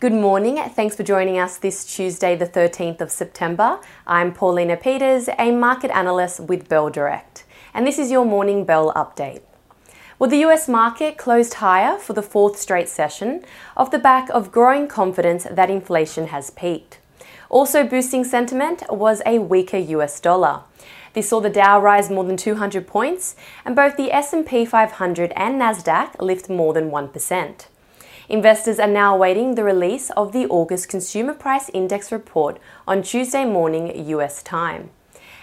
Good morning. Thanks for joining us this Tuesday, the 13th of September. I'm Paulina Peters, a market analyst with Bell Direct, and this is your morning Bell update. Well, the US market closed higher for the fourth straight session off the back of growing confidence that inflation has peaked. Also boosting sentiment was a weaker US dollar. This saw the Dow rise more than 200 points and both the S&P 500 and Nasdaq lift more than 1%. Investors are now awaiting the release of the August Consumer Price Index report on Tuesday morning US time.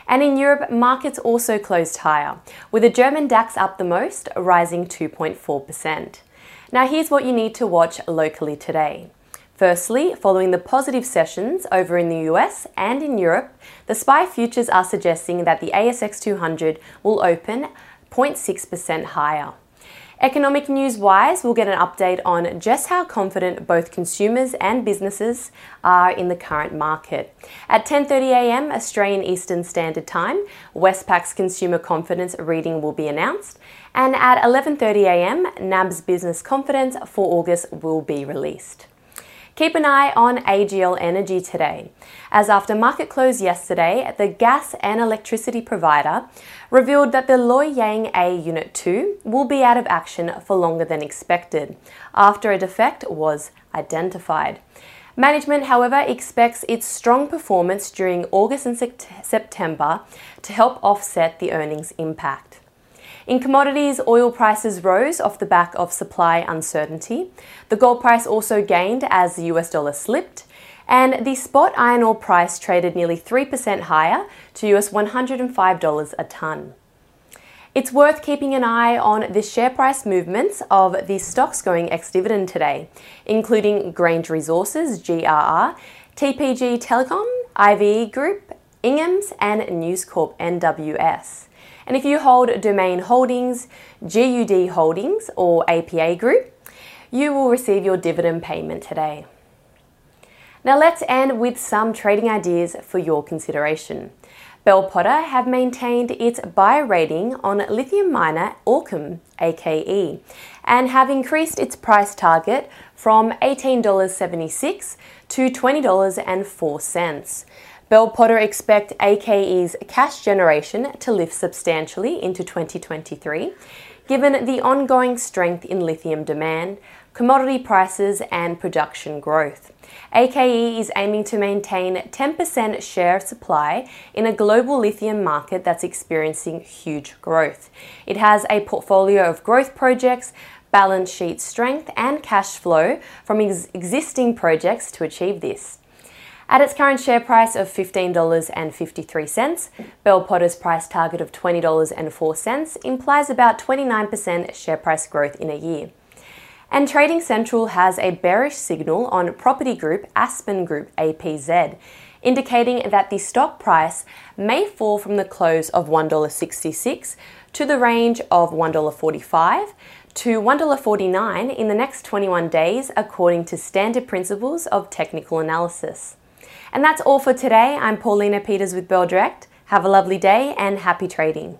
And in Europe, markets also closed higher, with the German DAX up the most, rising 2.4%. Now, here's what you need to watch locally today. Firstly, following the positive sessions over in the US and in Europe, the SPI futures are suggesting that the ASX 200 will open 0.6% higher. Economic news wise, we'll get an update on just how confident both consumers and businesses are in the current market. At 10:30 a.m. Australian Eastern Standard Time, Westpac's consumer confidence reading will be announced, and at 11:30 a.m. NAB's business confidence for August will be released. Keep an eye on AGL Energy today, as after market close yesterday, the gas and electricity provider revealed that the Loy Yang A Unit 2 will be out of action for longer than expected after a defect was identified. Management, however, expects its strong performance during August and September to help offset the earnings impact. In commodities, oil prices rose off the back of supply uncertainty. The gold price also gained as the US dollar slipped, and the spot iron ore price traded nearly 3% higher to US $105 a tonne. It's worth keeping an eye on the share price movements of the stocks going ex dividend today, including Grange Resources, GRR, TPG Telecom, IVE Group, Ingham's, and News Corp NWS. And if you hold Domain Holdings, GUD Holdings, or APA Group, you will receive your dividend payment today. Now let's end with some trading ideas for your consideration. Bell Potter have maintained its buy rating on lithium miner Allkem, AKE, and have increased its price target from $18.76 to $20.04. Bell Potter expect AKE's cash generation to lift substantially into 2023, given the ongoing strength in lithium demand, commodity prices, and production growth. AKE is aiming to maintain 10% share of supply in a global lithium market that's experiencing huge growth. It has a portfolio of growth projects, balance sheet strength, and cash flow from ex- existing projects to achieve this. At its current share price of $15.53, Bell Potter's price target of $20.04 implies about 29% share price growth in a year. And Trading Central has a bearish signal on property group Aspen Group APZ, indicating that the stock price may fall from the close of $1.66 to the range of $1.45 to $1.49 in the next 21 days, according to standard principles of technical analysis. And that's all for today. I'm Paulina Peters with Bell Direct. Have a lovely day and happy trading.